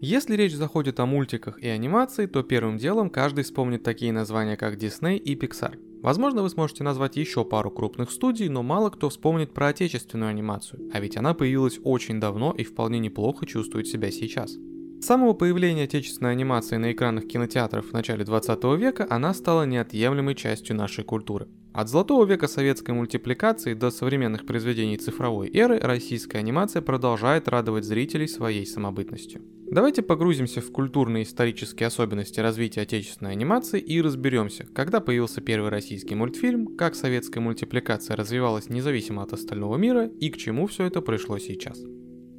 Если речь заходит о мультиках и анимации, то первым делом каждый вспомнит такие названия, как Disney и Pixar. Возможно, вы сможете назвать еще пару крупных студий, но мало кто вспомнит про отечественную анимацию, а ведь она появилась очень давно и вполне неплохо чувствует себя сейчас. С самого появления отечественной анимации на экранах кинотеатров в начале 20 века она стала неотъемлемой частью нашей культуры. От золотого века советской мультипликации до современных произведений цифровой эры российская анимация продолжает радовать зрителей своей самобытностью. Давайте погрузимся в культурные и исторические особенности развития отечественной анимации и разберемся, когда появился первый российский мультфильм, как советская мультипликация развивалась независимо от остального мира и к чему все это пришло сейчас.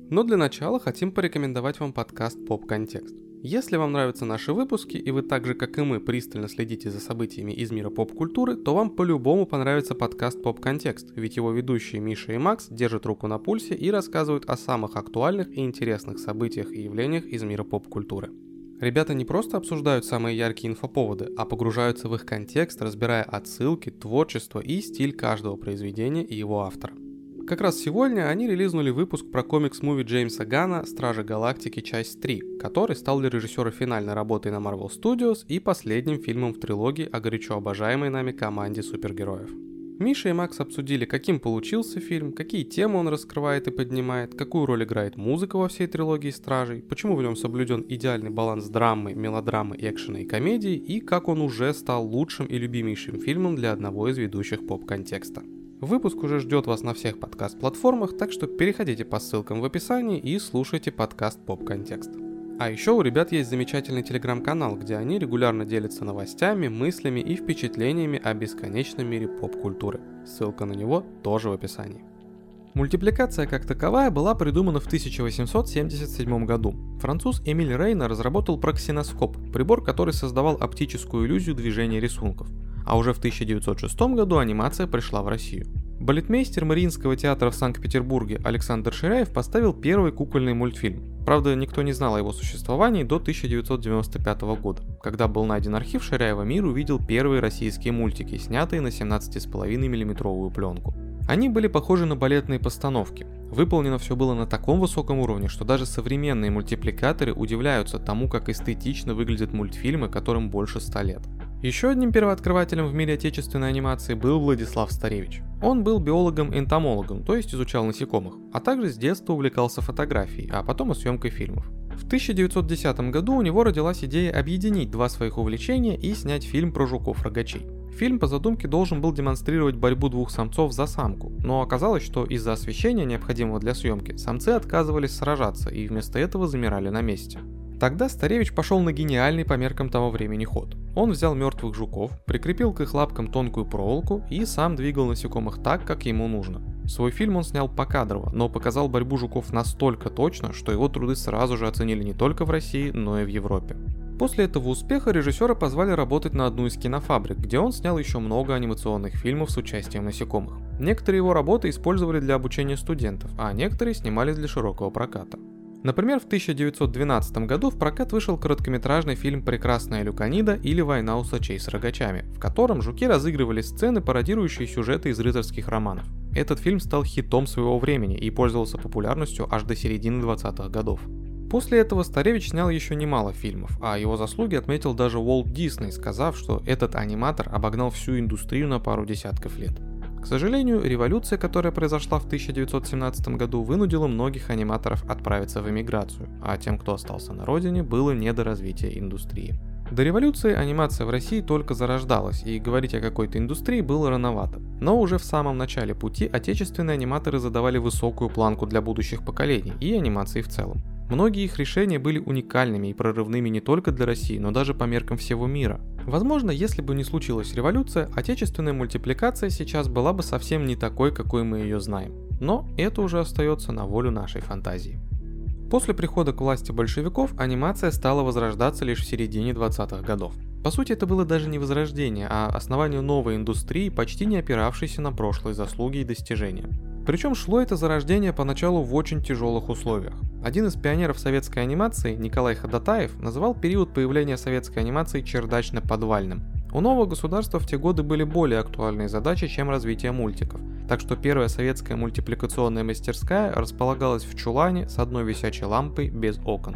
Но для начала хотим порекомендовать вам подкаст «Поп Контекст». Если вам нравятся наши выпуски, и вы так же, как и мы, пристально следите за событиями из мира поп-культуры, то вам по-любому понравится подкаст «Поп Контекст», ведь его ведущие Миша и Макс держат руку на пульсе и рассказывают о самых актуальных и интересных событиях и явлениях из мира поп-культуры. Ребята не просто обсуждают самые яркие инфоповоды, а погружаются в их контекст, разбирая отсылки, творчество и стиль каждого произведения и его автора. Как раз сегодня они релизнули выпуск про комикс-муви Джеймса Гана «Стражи Галактики. Часть 3», который стал для режиссера финальной работой на Marvel Studios и последним фильмом в трилогии о горячо обожаемой нами команде супергероев. Миша и Макс обсудили, каким получился фильм, какие темы он раскрывает и поднимает, какую роль играет музыка во всей трилогии Стражей, почему в нем соблюден идеальный баланс драмы, мелодрамы, экшена и комедии, и как он уже стал лучшим и любимейшим фильмом для одного из ведущих поп-контекста. Выпуск уже ждет вас на всех подкаст-платформах, так что переходите по ссылкам в описании и слушайте подкаст Поп Контекст. А еще у ребят есть замечательный телеграм-канал, где они регулярно делятся новостями, мыслями и впечатлениями о бесконечном мире поп-культуры. Ссылка на него тоже в описании. Мультипликация как таковая была придумана в 1877 году. Француз Эмиль Рейна разработал проксиноскоп, прибор, который создавал оптическую иллюзию движения рисунков – а уже в 1906 году анимация пришла в Россию. Балетмейстер Мариинского театра в Санкт-Петербурге Александр Ширяев поставил первый кукольный мультфильм. Правда, никто не знал о его существовании до 1995 года. Когда был найден архив Ширяева, мир увидел первые российские мультики, снятые на 17,5 миллиметровую пленку. Они были похожи на балетные постановки. Выполнено все было на таком высоком уровне, что даже современные мультипликаторы удивляются тому, как эстетично выглядят мультфильмы, которым больше 100 лет. Еще одним первооткрывателем в мире отечественной анимации был Владислав Старевич. Он был биологом-энтомологом, то есть изучал насекомых, а также с детства увлекался фотографией, а потом и съемкой фильмов. В 1910 году у него родилась идея объединить два своих увлечения и снять фильм про жуков-рогачей. Фильм по задумке должен был демонстрировать борьбу двух самцов за самку, но оказалось, что из-за освещения, необходимого для съемки, самцы отказывались сражаться и вместо этого замирали на месте. Тогда Старевич пошел на гениальный по меркам того времени ход. Он взял мертвых жуков, прикрепил к их лапкам тонкую проволоку и сам двигал насекомых так, как ему нужно. Свой фильм он снял покадрово, но показал борьбу жуков настолько точно, что его труды сразу же оценили не только в России, но и в Европе. После этого успеха режиссера позвали работать на одну из кинофабрик, где он снял еще много анимационных фильмов с участием насекомых. Некоторые его работы использовали для обучения студентов, а некоторые снимались для широкого проката. Например, в 1912 году в прокат вышел короткометражный фильм «Прекрасная Люканида» или «Война усачей с рогачами», в котором жуки разыгрывали сцены, пародирующие сюжеты из рыцарских романов. Этот фильм стал хитом своего времени и пользовался популярностью аж до середины 20-х годов. После этого Старевич снял еще немало фильмов, а его заслуги отметил даже Уолт Дисней, сказав, что этот аниматор обогнал всю индустрию на пару десятков лет. К сожалению, революция, которая произошла в 1917 году, вынудила многих аниматоров отправиться в эмиграцию, а тем, кто остался на родине, было не до развития индустрии. До революции анимация в России только зарождалась, и говорить о какой-то индустрии было рановато. Но уже в самом начале пути отечественные аниматоры задавали высокую планку для будущих поколений и анимации в целом. Многие их решения были уникальными и прорывными не только для России, но даже по меркам всего мира. Возможно, если бы не случилась революция, отечественная мультипликация сейчас была бы совсем не такой, какой мы ее знаем. Но это уже остается на волю нашей фантазии. После прихода к власти большевиков анимация стала возрождаться лишь в середине 20-х годов. По сути, это было даже не возрождение, а основание новой индустрии, почти не опиравшейся на прошлые заслуги и достижения. Причем шло это зарождение поначалу в очень тяжелых условиях. Один из пионеров советской анимации, Николай Ходатаев, называл период появления советской анимации чердачно-подвальным. У нового государства в те годы были более актуальные задачи, чем развитие мультиков, так что первая советская мультипликационная мастерская располагалась в чулане с одной висячей лампой без окон.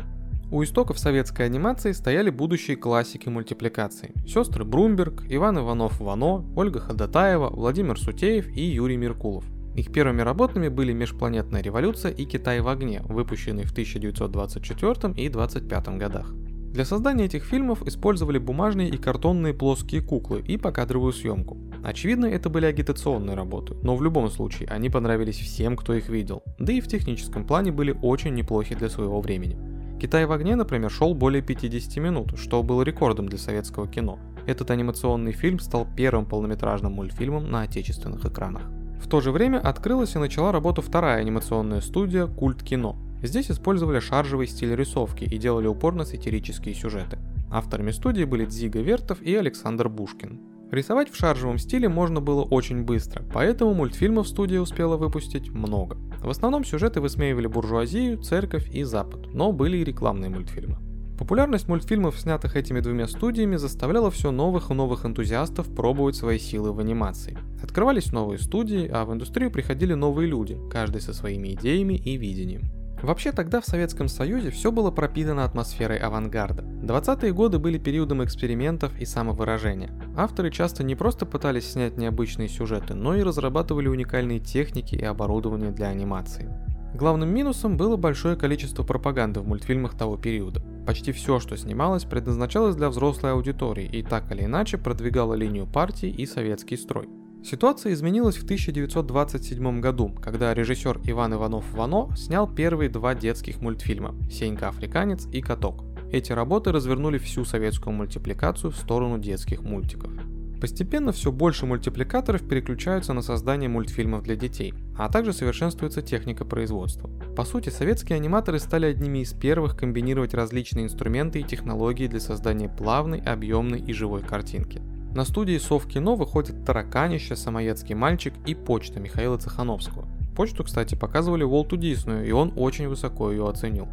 У истоков советской анимации стояли будущие классики мультипликации. Сестры Брумберг, Иван Иванов Вано, Ольга Ходатаева, Владимир Сутеев и Юрий Меркулов. Их первыми работами были «Межпланетная революция» и «Китай в огне», выпущенные в 1924 и 1925 годах. Для создания этих фильмов использовали бумажные и картонные плоские куклы и покадровую съемку. Очевидно, это были агитационные работы, но в любом случае они понравились всем, кто их видел, да и в техническом плане были очень неплохи для своего времени. «Китай в огне», например, шел более 50 минут, что было рекордом для советского кино. Этот анимационный фильм стал первым полнометражным мультфильмом на отечественных экранах. В то же время открылась и начала работу вторая анимационная студия «Культ кино». Здесь использовали шаржевый стиль рисовки и делали упор на сатирические сюжеты. Авторами студии были Дзига Вертов и Александр Бушкин. Рисовать в шаржевом стиле можно было очень быстро, поэтому мультфильмов студия успела выпустить много. В основном сюжеты высмеивали буржуазию, церковь и Запад, но были и рекламные мультфильмы. Популярность мультфильмов, снятых этими двумя студиями, заставляла все новых и новых энтузиастов пробовать свои силы в анимации. Открывались новые студии, а в индустрию приходили новые люди, каждый со своими идеями и видением. Вообще тогда в Советском Союзе все было пропитано атмосферой авангарда. 20-е годы были периодом экспериментов и самовыражения. Авторы часто не просто пытались снять необычные сюжеты, но и разрабатывали уникальные техники и оборудование для анимации. Главным минусом было большое количество пропаганды в мультфильмах того периода. Почти все, что снималось, предназначалось для взрослой аудитории и так или иначе продвигало линию партии и советский строй. Ситуация изменилась в 1927 году, когда режиссер Иван Иванов Вано снял первые два детских мультфильма «Сенька Африканец» и «Каток». Эти работы развернули всю советскую мультипликацию в сторону детских мультиков. Постепенно все больше мультипликаторов переключаются на создание мультфильмов для детей, а также совершенствуется техника производства. По сути, советские аниматоры стали одними из первых комбинировать различные инструменты и технологии для создания плавной, объемной и живой картинки. На студии Совкино выходит «Тараканище», «Самоедский мальчик» и «Почта» Михаила Цехановского. Почту, кстати, показывали Уолту Диснею, и он очень высоко ее оценил.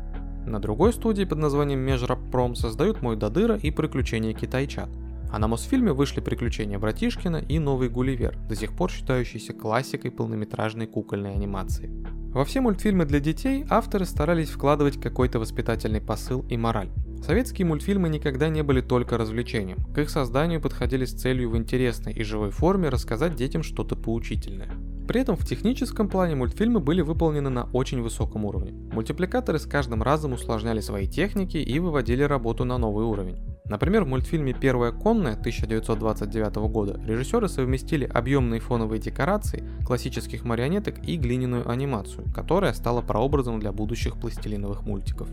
На другой студии под названием Межраппром создают «Мой Дадыра» и «Приключения китайчат». А на Мосфильме вышли «Приключения Братишкина» и «Новый Гулливер», до сих пор считающийся классикой полнометражной кукольной анимации. Во все мультфильмы для детей авторы старались вкладывать какой-то воспитательный посыл и мораль. Советские мультфильмы никогда не были только развлечением. К их созданию подходили с целью в интересной и живой форме рассказать детям что-то поучительное. При этом в техническом плане мультфильмы были выполнены на очень высоком уровне. Мультипликаторы с каждым разом усложняли свои техники и выводили работу на новый уровень. Например, в мультфильме «Первая конная» 1929 года режиссеры совместили объемные фоновые декорации, классических марионеток и глиняную анимацию, которая стала прообразом для будущих пластилиновых мультиков.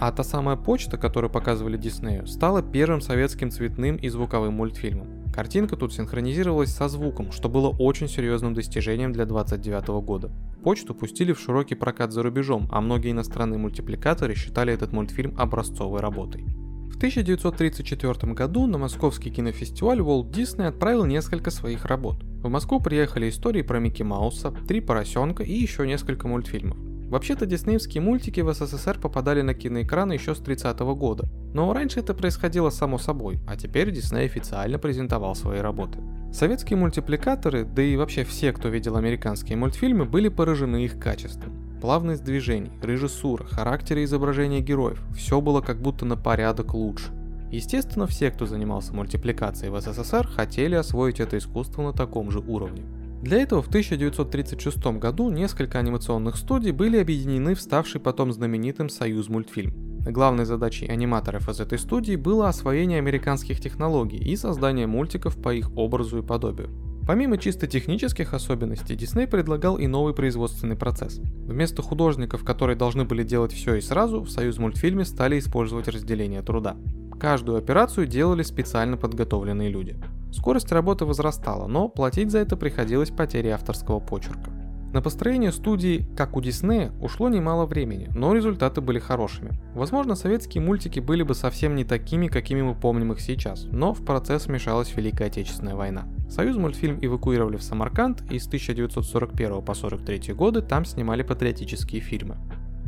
А та самая почта, которую показывали Диснею, стала первым советским цветным и звуковым мультфильмом. Картинка тут синхронизировалась со звуком, что было очень серьезным достижением для 29 года. Почту пустили в широкий прокат за рубежом, а многие иностранные мультипликаторы считали этот мультфильм образцовой работой. В 1934 году на московский кинофестиваль Walt Disney отправил несколько своих работ. В Москву приехали истории про Микки Мауса, Три поросенка и еще несколько мультфильмов. Вообще-то диснеевские мультики в СССР попадали на киноэкраны еще с 30-го года, но раньше это происходило само собой, а теперь Дисней официально презентовал свои работы. Советские мультипликаторы, да и вообще все, кто видел американские мультфильмы, были поражены их качеством. Плавность движений, режиссура, характеры изображения героев – все было как будто на порядок лучше. Естественно, все, кто занимался мультипликацией в СССР, хотели освоить это искусство на таком же уровне. Для этого в 1936 году несколько анимационных студий были объединены в ставший потом знаменитым «Союз мультфильм». Главной задачей аниматоров из этой студии было освоение американских технологий и создание мультиков по их образу и подобию. Помимо чисто технических особенностей, Дисней предлагал и новый производственный процесс. Вместо художников, которые должны были делать все и сразу, в Союз мультфильме стали использовать разделение труда. Каждую операцию делали специально подготовленные люди. Скорость работы возрастала, но платить за это приходилось потерей авторского почерка. На построение студии, как у Диснея, ушло немало времени, но результаты были хорошими. Возможно, советские мультики были бы совсем не такими, какими мы помним их сейчас, но в процесс вмешалась Великая Отечественная война. Союз мультфильм эвакуировали в Самарканд, и с 1941 по 1943 годы там снимали патриотические фильмы.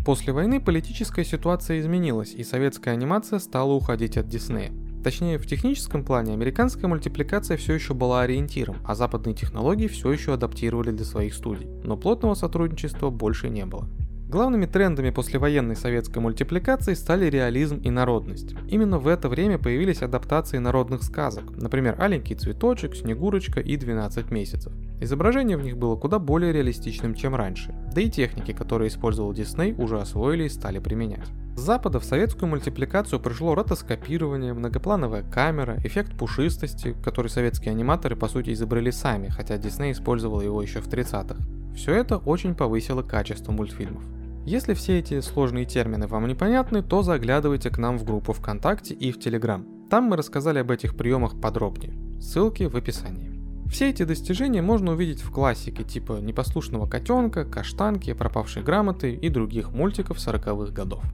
После войны политическая ситуация изменилась, и советская анимация стала уходить от Диснея. Точнее, в техническом плане американская мультипликация все еще была ориентиром, а западные технологии все еще адаптировали для своих студий, но плотного сотрудничества больше не было. Главными трендами послевоенной советской мультипликации стали реализм и народность. Именно в это время появились адаптации народных сказок, например, «Аленький цветочек», «Снегурочка» и «12 месяцев». Изображение в них было куда более реалистичным, чем раньше, да и техники, которые использовал Дисней, уже освоили и стали применять. С запада в советскую мультипликацию пришло ротоскопирование, многоплановая камера, эффект пушистости, который советские аниматоры по сути изобрели сами, хотя Дисней использовал его еще в 30-х. Все это очень повысило качество мультфильмов. Если все эти сложные термины вам непонятны, то заглядывайте к нам в группу ВКонтакте и в Телеграм. Там мы рассказали об этих приемах подробнее. Ссылки в описании. Все эти достижения можно увидеть в классике типа «Непослушного котенка», «Каштанки», «Пропавшей грамоты» и других мультиков 40-х годов.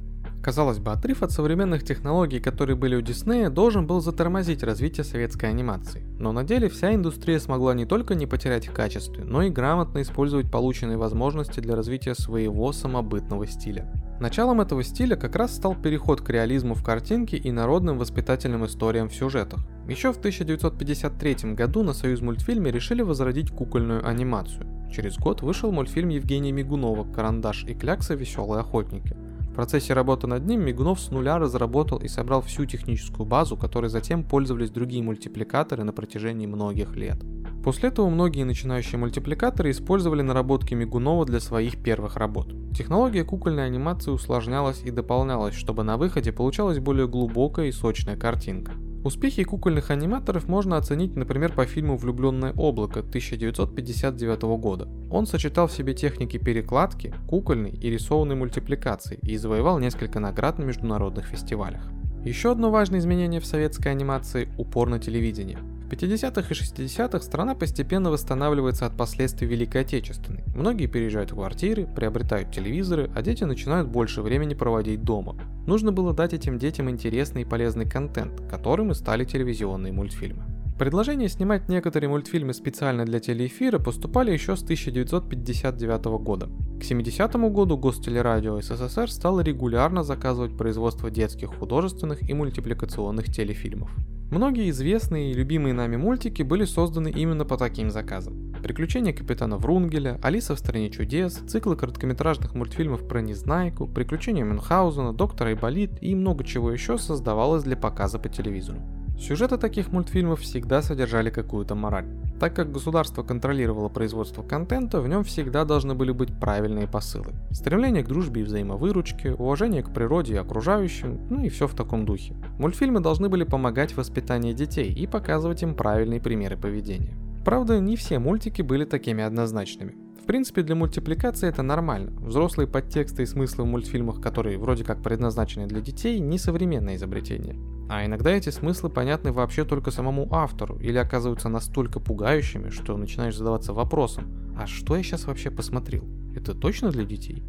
Казалось бы, отрыв от современных технологий, которые были у Диснея, должен был затормозить развитие советской анимации. Но на деле вся индустрия смогла не только не потерять в качестве, но и грамотно использовать полученные возможности для развития своего самобытного стиля. Началом этого стиля как раз стал переход к реализму в картинке и народным воспитательным историям в сюжетах. Еще в 1953 году на Союз мультфильме решили возродить кукольную анимацию. Через год вышел мультфильм Евгения Мигунова «Карандаш и клякса. Веселые охотники», процессе работы над ним Мигунов с нуля разработал и собрал всю техническую базу, которой затем пользовались другие мультипликаторы на протяжении многих лет. После этого многие начинающие мультипликаторы использовали наработки Мигунова для своих первых работ. Технология кукольной анимации усложнялась и дополнялась, чтобы на выходе получалась более глубокая и сочная картинка. Успехи кукольных аниматоров можно оценить, например, по фильму «Влюбленное облако» 1959 года. Он сочетал в себе техники перекладки, кукольной и рисованной мультипликации и завоевал несколько наград на международных фестивалях. Еще одно важное изменение в советской анимации – упор на телевидение. В 50-х и 60-х страна постепенно восстанавливается от последствий Великой Отечественной. Многие переезжают в квартиры, приобретают телевизоры, а дети начинают больше времени проводить дома. Нужно было дать этим детям интересный и полезный контент, которым и стали телевизионные мультфильмы. Предложения снимать некоторые мультфильмы специально для телеэфира поступали еще с 1959 года. К 70 году Гостелерадио СССР стало регулярно заказывать производство детских художественных и мультипликационных телефильмов. Многие известные и любимые нами мультики были созданы именно по таким заказам. Приключения капитана Врунгеля, Алиса в стране чудес, циклы короткометражных мультфильмов про Незнайку, Приключения Мюнхгаузена, Доктора Айболит и много чего еще создавалось для показа по телевизору. Сюжеты таких мультфильмов всегда содержали какую-то мораль. Так как государство контролировало производство контента, в нем всегда должны были быть правильные посылы. Стремление к дружбе и взаимовыручке, уважение к природе и окружающим, ну и все в таком духе. Мультфильмы должны были помогать в воспитании детей и показывать им правильные примеры поведения. Правда, не все мультики были такими однозначными. В принципе, для мультипликации это нормально. Взрослые подтексты и смыслы в мультфильмах, которые вроде как предназначены для детей, не современное изобретение. А иногда эти смыслы понятны вообще только самому автору или оказываются настолько пугающими, что начинаешь задаваться вопросом, а что я сейчас вообще посмотрел? Это точно для детей?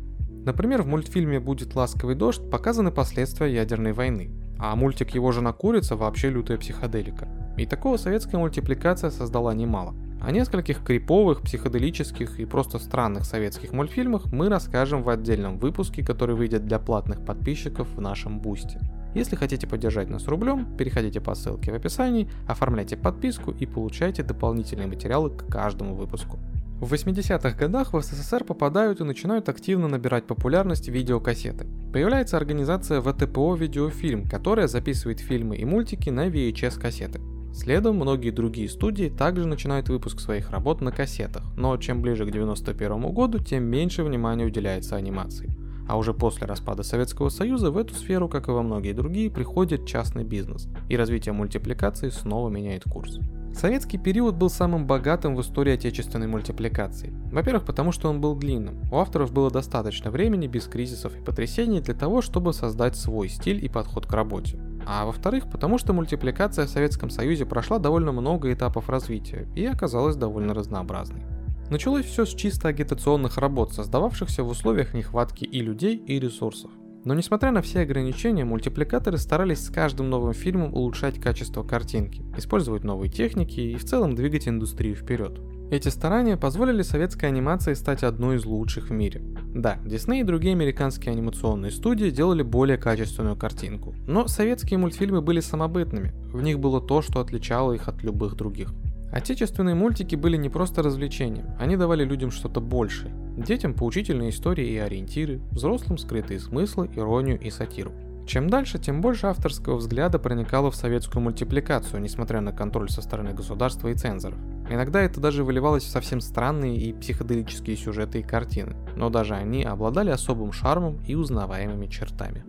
Например, в мультфильме «Будет ласковый дождь» показаны последствия ядерной войны, а мультик «Его жена курица» вообще лютая психоделика. И такого советская мультипликация создала немало. О нескольких криповых, психоделических и просто странных советских мультфильмах мы расскажем в отдельном выпуске, который выйдет для платных подписчиков в нашем бусте. Если хотите поддержать нас рублем, переходите по ссылке в описании, оформляйте подписку и получайте дополнительные материалы к каждому выпуску. В 80-х годах в СССР попадают и начинают активно набирать популярность видеокассеты. Появляется организация ВТПО «Видеофильм», которая записывает фильмы и мультики на VHS-кассеты. Следом многие другие студии также начинают выпуск своих работ на кассетах, но чем ближе к 91 году, тем меньше внимания уделяется анимации. А уже после распада Советского Союза в эту сферу, как и во многие другие, приходит частный бизнес, и развитие мультипликации снова меняет курс. Советский период был самым богатым в истории отечественной мультипликации. Во-первых, потому что он был длинным. У авторов было достаточно времени без кризисов и потрясений для того, чтобы создать свой стиль и подход к работе. А во-вторых, потому что мультипликация в Советском Союзе прошла довольно много этапов развития и оказалась довольно разнообразной. Началось все с чисто агитационных работ, создававшихся в условиях нехватки и людей, и ресурсов. Но несмотря на все ограничения, мультипликаторы старались с каждым новым фильмом улучшать качество картинки, использовать новые техники и в целом двигать индустрию вперед. Эти старания позволили советской анимации стать одной из лучших в мире. Да, Disney и другие американские анимационные студии делали более качественную картинку, но советские мультфильмы были самобытными, в них было то, что отличало их от любых других. Отечественные мультики были не просто развлечением, они давали людям что-то большее. Детям поучительные истории и ориентиры, взрослым скрытые смыслы, иронию и сатиру. Чем дальше, тем больше авторского взгляда проникало в советскую мультипликацию, несмотря на контроль со стороны государства и цензоров. Иногда это даже выливалось в совсем странные и психоделические сюжеты и картины, но даже они обладали особым шармом и узнаваемыми чертами.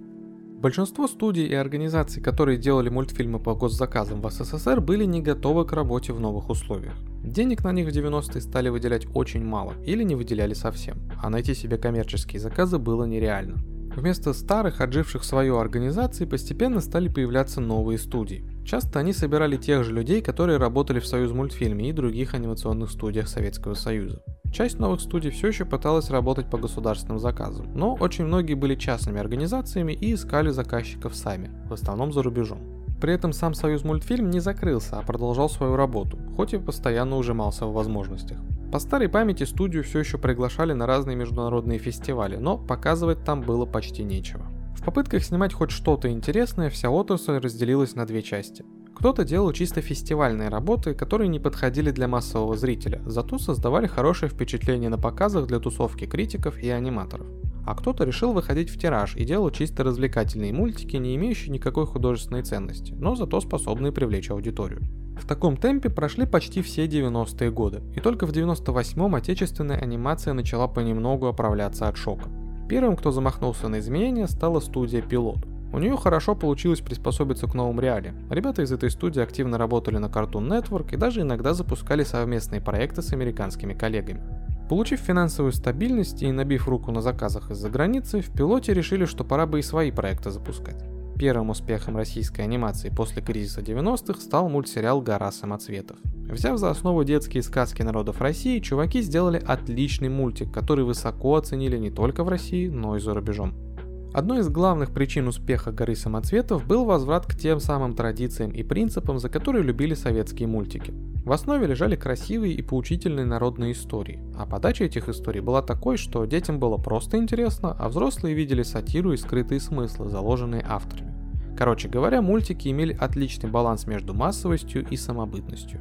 Большинство студий и организаций, которые делали мультфильмы по госзаказам в СССР, были не готовы к работе в новых условиях. Денег на них в 90-е стали выделять очень мало или не выделяли совсем, а найти себе коммерческие заказы было нереально. Вместо старых, отживших свою организации, постепенно стали появляться новые студии. Часто они собирали тех же людей, которые работали в Союз мультфильме и других анимационных студиях Советского Союза. Часть новых студий все еще пыталась работать по государственным заказам, но очень многие были частными организациями и искали заказчиков сами, в основном за рубежом. При этом сам Союз мультфильм не закрылся, а продолжал свою работу, хоть и постоянно ужимался в возможностях. По старой памяти студию все еще приглашали на разные международные фестивали, но показывать там было почти нечего. В попытках снимать хоть что-то интересное, вся отрасль разделилась на две части. Кто-то делал чисто фестивальные работы, которые не подходили для массового зрителя, зато создавали хорошее впечатление на показах для тусовки критиков и аниматоров. А кто-то решил выходить в тираж и делал чисто развлекательные мультики, не имеющие никакой художественной ценности, но зато способные привлечь аудиторию. В таком темпе прошли почти все 90-е годы, и только в 98-м отечественная анимация начала понемногу оправляться от шока. Первым, кто замахнулся на изменения, стала студия «Пилот». У нее хорошо получилось приспособиться к новым реалиям. Ребята из этой студии активно работали на Cartoon Network и даже иногда запускали совместные проекты с американскими коллегами. Получив финансовую стабильность и набив руку на заказах из-за границы, в пилоте решили, что пора бы и свои проекты запускать. Первым успехом российской анимации после кризиса 90-х стал мультсериал «Гора самоцветов». Взяв за основу детские сказки народов России, чуваки сделали отличный мультик, который высоко оценили не только в России, но и за рубежом. Одной из главных причин успеха «Горы самоцветов» был возврат к тем самым традициям и принципам, за которые любили советские мультики. В основе лежали красивые и поучительные народные истории, а подача этих историй была такой, что детям было просто интересно, а взрослые видели сатиру и скрытые смыслы, заложенные авторами. Короче говоря, мультики имели отличный баланс между массовостью и самобытностью.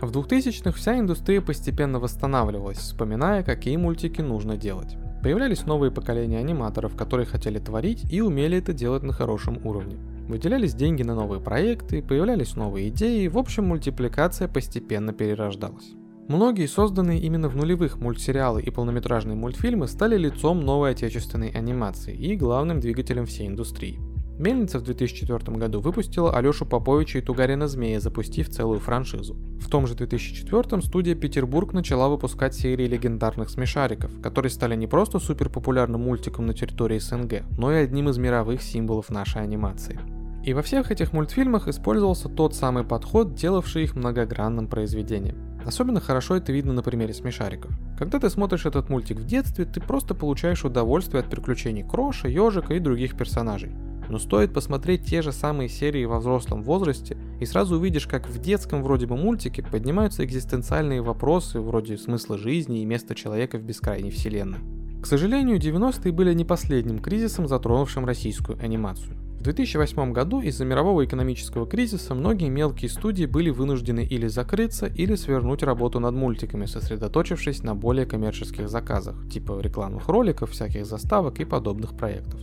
В 2000-х вся индустрия постепенно восстанавливалась, вспоминая, какие мультики нужно делать. Появлялись новые поколения аниматоров, которые хотели творить и умели это делать на хорошем уровне. Выделялись деньги на новые проекты, появлялись новые идеи, в общем мультипликация постепенно перерождалась. Многие созданные именно в нулевых мультсериалы и полнометражные мультфильмы стали лицом новой отечественной анимации и главным двигателем всей индустрии. Мельница в 2004 году выпустила Алешу Поповича и Тугарина Змея, запустив целую франшизу. В том же 2004 студия Петербург начала выпускать серии легендарных смешариков, которые стали не просто супер популярным мультиком на территории СНГ, но и одним из мировых символов нашей анимации. И во всех этих мультфильмах использовался тот самый подход, делавший их многогранным произведением. Особенно хорошо это видно на примере смешариков. Когда ты смотришь этот мультик в детстве, ты просто получаешь удовольствие от приключений Кроша, Ежика и других персонажей. Но стоит посмотреть те же самые серии во взрослом возрасте, и сразу увидишь, как в детском вроде бы мультике поднимаются экзистенциальные вопросы вроде смысла жизни и места человека в бескрайней вселенной. К сожалению, 90-е были не последним кризисом, затронувшим российскую анимацию. В 2008 году из-за мирового экономического кризиса многие мелкие студии были вынуждены или закрыться, или свернуть работу над мультиками, сосредоточившись на более коммерческих заказах, типа рекламных роликов, всяких заставок и подобных проектов.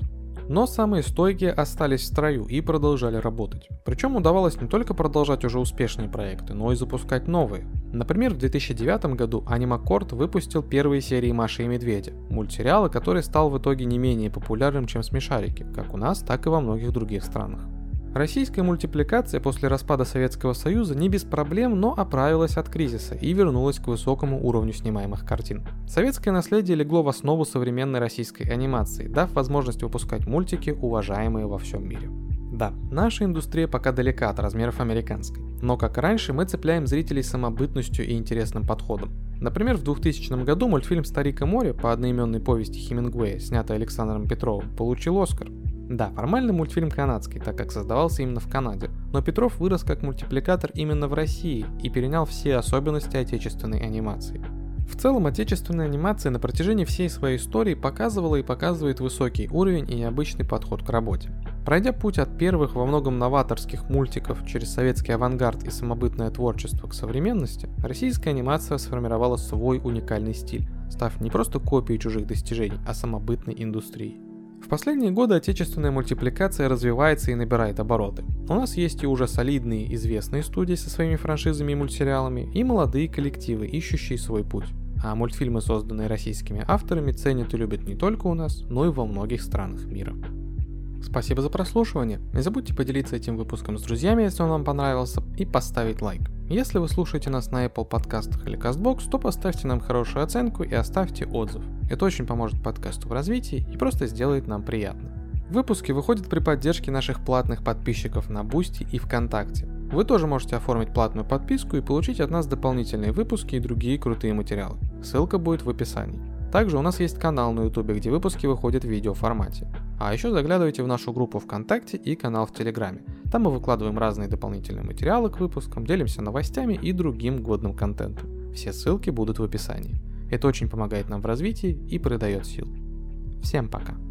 Но самые стойкие остались в строю и продолжали работать. Причем удавалось не только продолжать уже успешные проекты, но и запускать новые. Например, в 2009 году Анимакорд выпустил первые серии Маши и Медведя, мультсериала, который стал в итоге не менее популярным, чем Смешарики, как у нас, так и во многих других странах. Российская мультипликация после распада Советского Союза не без проблем, но оправилась от кризиса и вернулась к высокому уровню снимаемых картин. Советское наследие легло в основу современной российской анимации, дав возможность выпускать мультики, уважаемые во всем мире. Да, наша индустрия пока далека от размеров американской, но как раньше мы цепляем зрителей самобытностью и интересным подходом. Например, в 2000 году мультфильм «Старик и море» по одноименной повести Хемингуэя, снятый Александром Петровым, получил Оскар. Да, формально мультфильм канадский, так как создавался именно в Канаде, но Петров вырос как мультипликатор именно в России и перенял все особенности отечественной анимации. В целом, отечественная анимация на протяжении всей своей истории показывала и показывает высокий уровень и необычный подход к работе. Пройдя путь от первых во многом новаторских мультиков через советский авангард и самобытное творчество к современности, российская анимация сформировала свой уникальный стиль, став не просто копией чужих достижений, а самобытной индустрией. В последние годы отечественная мультипликация развивается и набирает обороты. У нас есть и уже солидные известные студии со своими франшизами и мультсериалами, и молодые коллективы, ищущие свой путь. А мультфильмы, созданные российскими авторами, ценят и любят не только у нас, но и во многих странах мира. Спасибо за прослушивание. Не забудьте поделиться этим выпуском с друзьями, если он вам понравился, и поставить лайк. Если вы слушаете нас на Apple подкастах или CastBox, то поставьте нам хорошую оценку и оставьте отзыв. Это очень поможет подкасту в развитии и просто сделает нам приятно. Выпуски выходят при поддержке наших платных подписчиков на Boosty и ВКонтакте. Вы тоже можете оформить платную подписку и получить от нас дополнительные выпуски и другие крутые материалы. Ссылка будет в описании. Также у нас есть канал на YouTube, где выпуски выходят в видеоформате. А еще заглядывайте в нашу группу ВКонтакте и канал в Телеграме. Там мы выкладываем разные дополнительные материалы к выпускам, делимся новостями и другим годным контентом. Все ссылки будут в описании. Это очень помогает нам в развитии и придает сил. Всем пока!